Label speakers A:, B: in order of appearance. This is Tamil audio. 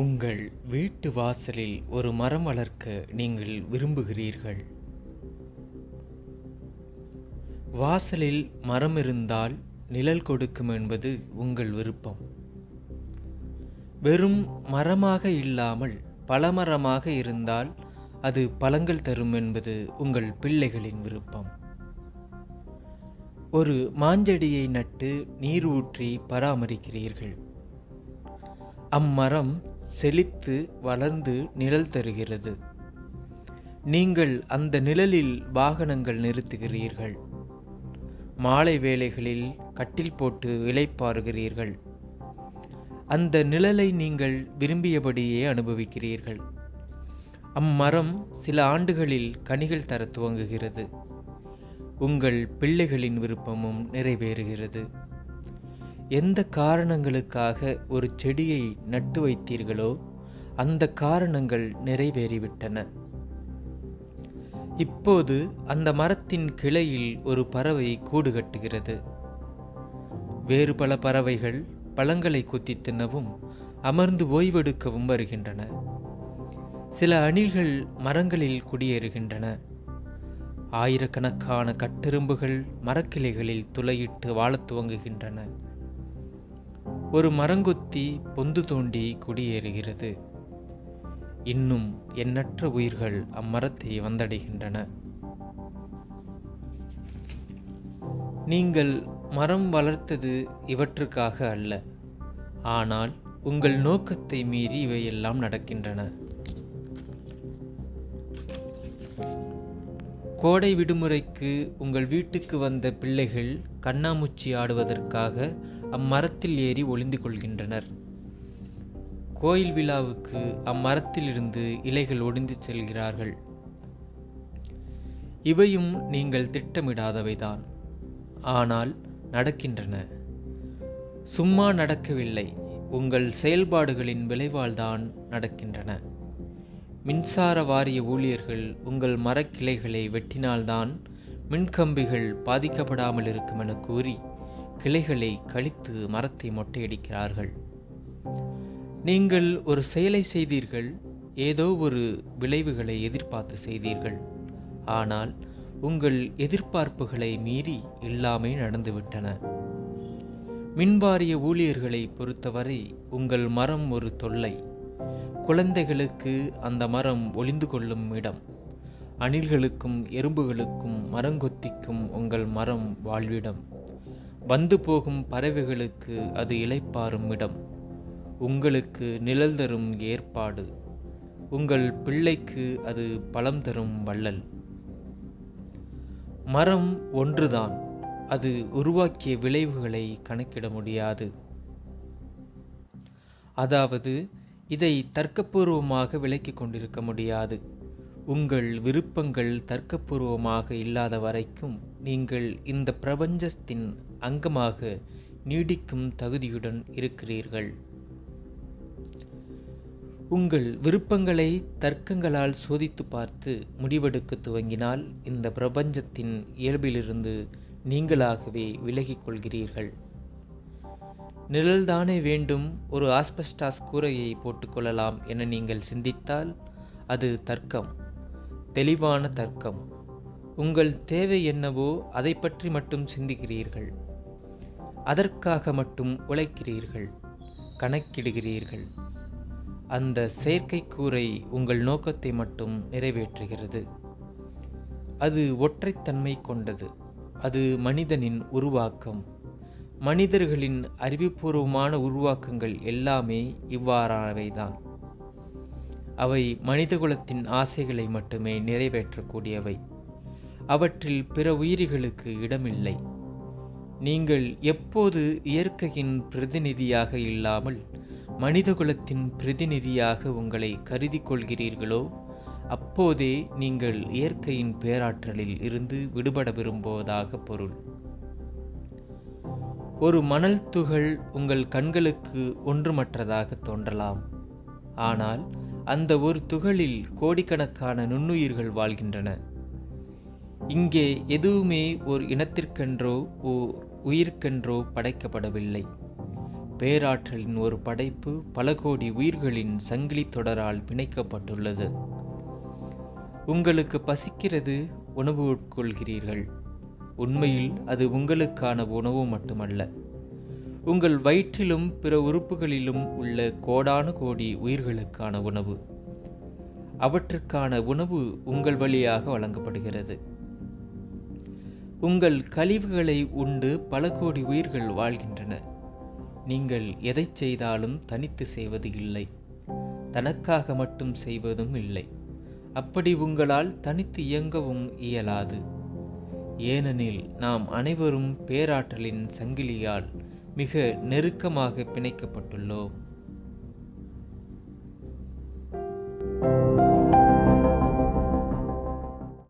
A: உங்கள் வீட்டு வாசலில் ஒரு மரம் வளர்க்க நீங்கள் விரும்புகிறீர்கள். வாசலில் மரம் இருந்தால் நிழல் கொடுக்கும் என்பது உங்கள் விருப்பம். வெறும் மரமாக இல்லாமல் பலமரமாக இருந்தால் அது பழங்கள் தரும் என்பது உங்கள் பிள்ளைகளின் விருப்பம். ஒரு மாஞ்செடியை நட்டு நீர் ஊற்றி பராமரிக்கிறீர்கள். அம்மரம் செழித்து வளர்ந்து நிழல் தருகிறது. நீங்கள் அந்த நிழலில் வாகனங்கள் நிறுத்துகிறீர்கள். மாலை வேளைகளில் கட்டில் போட்டு இளைப்பாறுகிறீர்கள் அந்த நிழலை நீங்கள் விரும்பியபடியே அனுபவிக்கிறீர்கள். அம்மரம் சில ஆண்டுகளில் கனிகள் தர துவங்குகிறது. உங்கள் பிள்ளைகளின் விருப்பமும் நிறைவேறுகிறது. எந்த காரணங்களுக்காக ஒரு செடியை நட்டு வைத்தீர்களோ அந்த காரணங்கள் நிறைவேறிவிட்டன. இப்போது அந்த மரத்தின் கிளையில் ஒரு பறவை கூடு கட்டுகிறது. வேறு பல பறவைகள் பழங்களை கொத்தி தின்னவும் அமர்ந்து ஓய்வெடுக்கவும் வருகின்றன. சில அணில்கள் மரங்களில் குடியேறுகின்றன. ஆயிரக்கணக்கான கட்டெரும்புகள் மரக்கிளைகளில் துளையிட்டு வாழத் துவங்குகின்றன. ஒரு மரங்கொத்தி பொந்து தோண்டி குடியேறுகிறது. இன்னும் எண்ணற்ற உயிர்கள் அம்மரத்தை வந்தடைகின்றன. நீங்கள் மரம் வளர்த்தது இவற்றுக்காக அல்ல. ஆனால் உங்கள் நோக்கத்தை மீறி இவையெல்லாம் நடக்கின்றன. கோடை விடுமுறைக்கு உங்கள் வீட்டுக்கு வந்த பிள்ளைகள் கண்ணாமூச்சி ஆடுவதற்காக அம்மரத்தில் ஏறி ஒளிந்து கொள்கின்றனர். கோயில் விழாவுக்கு அம்மரத்திலிருந்து இலைகள் ஒடிந்து செல்கிறார்கள். இவையும் நீங்கள் திட்டமிடாதவைதான். ஆனால் நடக்கின்றன. சும்மா நடக்கவில்லை. உங்கள் செயல்பாடுகளின் விளைவால்தான் நடக்கின்றன. மின்சார வாரிய ஊழியர்கள் உங்கள் மரக்கிளைகளை வெட்டினால்தான் மின்கம்பிகள் பாதிக்கப்படாமல் இருக்கும் என கூறி கிளைகளை கழித்து மரத்தை மொட்டையடிக்கிறார்கள். நீங்கள் ஒரு செயலை செய்தீர்கள் ஏதோ ஒரு விளைவுகளை எதிர்பார்த்து செய்தீர்கள். ஆனால் உங்கள் எதிர்பார்ப்புகளை மீறி எல்லாமே நடந்துவிட்டன. மின்வாரிய ஊழியர்களை பொறுத்தவரை உங்கள் மரம் ஒரு தொல்லை. குழந்தைகளுக்கு அந்த மரம் ஒளிந்து கொள்ளும் இடம். அணில்களுக்கும் எறும்புகளுக்கும் மரங்கொத்திக்கும் உங்கள் மரம் வாழ்விடம். வந்து போகும் பறவைகளுக்கு அது இலைப்பாறும் இடம். உங்களுக்கு நிழல் தரும் ஏற்பாடு. உங்கள் பிள்ளைக்கு அது பலம் தரும் வள்ளல். மரம் ஒன்றுதான். அது உருவாக்கிய விளைவுகளை கணக்கிட முடியாது. அதாவது இதை தர்க்கபூர்வமாக விலக்கி கொண்டிருக்க முடியாது. உங்கள் விருப்பங்கள் தர்க்கபூர்வமாக இல்லாத வரைக்கும் நீங்கள் இந்த பிரபஞ்சத்தின் அங்கமாக நீடிக்கும் தகுதியுடன் இருக்கிறீர்கள். உங்கள் விருப்பங்களை தர்க்கங்களால் சோதித்து பார்த்து முடிவெடுக்க துவங்கினால் இந்த பிரபஞ்சத்தின் இயல்பிலிருந்து நீங்களாகவே விலகிக் கொள்கிறீர்கள். நிழல்தானே வேண்டும் ஒரு ஆஸ்பெஸ்டாஸ் கூரையை போட்டுக்கொள்ளலாம் என நீங்கள் சிந்தித்தால் அது தர்க்கம் தெளிவான தர்க்கம். உங்கள் தேவை என்னவோ அதை பற்றி மட்டும் சிந்திக்கிறீர்கள். அதற்காக மட்டும் உழைக்கிறீர்கள் கணக்கிடுகிறீர்கள். அந்த செயற்கை கூரை உங்கள் நோக்கத்தை மட்டும் நிறைவேற்றுகிறது. அது ஒற்றைத்தன்மை கொண்டது. அது மனிதனின் உருவாக்கம். மனிதர்களின் அறிவுபூர்வமான உருவாக்கங்கள் எல்லாமே இவ்வாறானவைதான். அவை மனிதகுலத்தின் ஆசைகளை மட்டுமே நிறைவேற்றக்கூடியவை. அவற்றில் பிற உயிரிகளுக்கு இடமில்லை. நீங்கள் எப்போது இயற்கையின் பிரதிநிதியாக இல்லாமல் மனிதகுலத்தின் பிரதிநிதியாக உங்களை கருதி கொள்கிறீர்களோ அப்போதே நீங்கள் இயற்கையின் பேராற்றலில் இருந்து விடுபட விரும்புவதாக பொருள். ஒரு மணல் துகள் உங்கள் கண்களுக்கு ஒன்றுமற்றதாக தோன்றலாம். ஆனால் அந்த ஒரு துகளில் கோடிக்கணக்கான நுண்ணுயிர்கள் வாழ்கின்றன. இங்கே எதுவுமே ஒரு இனத்திற்கென்றோ ஓர் உயிர்க்கென்றோ படைக்கப்படவில்லை. பேராற்றலின் ஒரு படைப்பு பல கோடி உயிர்களின் சங்கிலி தொடரால் பிணைக்கப்பட்டுள்ளது. உங்களுக்கு பசிக்கிறது உணவு உட்கொள்கிறீர்கள். உண்மையில் அது உங்களுக்கான உணவு மட்டுமல்ல. உங்கள் வயிற்றிலும் பிற உறுப்புகளிலும் உள்ள கோடான கோடி உயிர்களுக்கான உணவு. அவற்றுக்கான உணவு உங்கள் வழியாக வழங்கப்படுகிறது. உங்கள் கழிவுகளை உண்டு பல கோடி உயிர்கள் வாழ்கின்றன. நீங்கள் எதைச் செய்தாலும் தனித்து செய்வது இல்லை. தனக்காக மட்டும் செய்வதும் இல்லை. அப்படி உங்களால் தனித்து இயங்கவும் இயலாது. ஏனெனில் நாம் அனைவரும் பேராற்றலின் சங்கிலியால் மிக நெருக்கமாக பிணைக்கப்பட்டுள்ளோம்.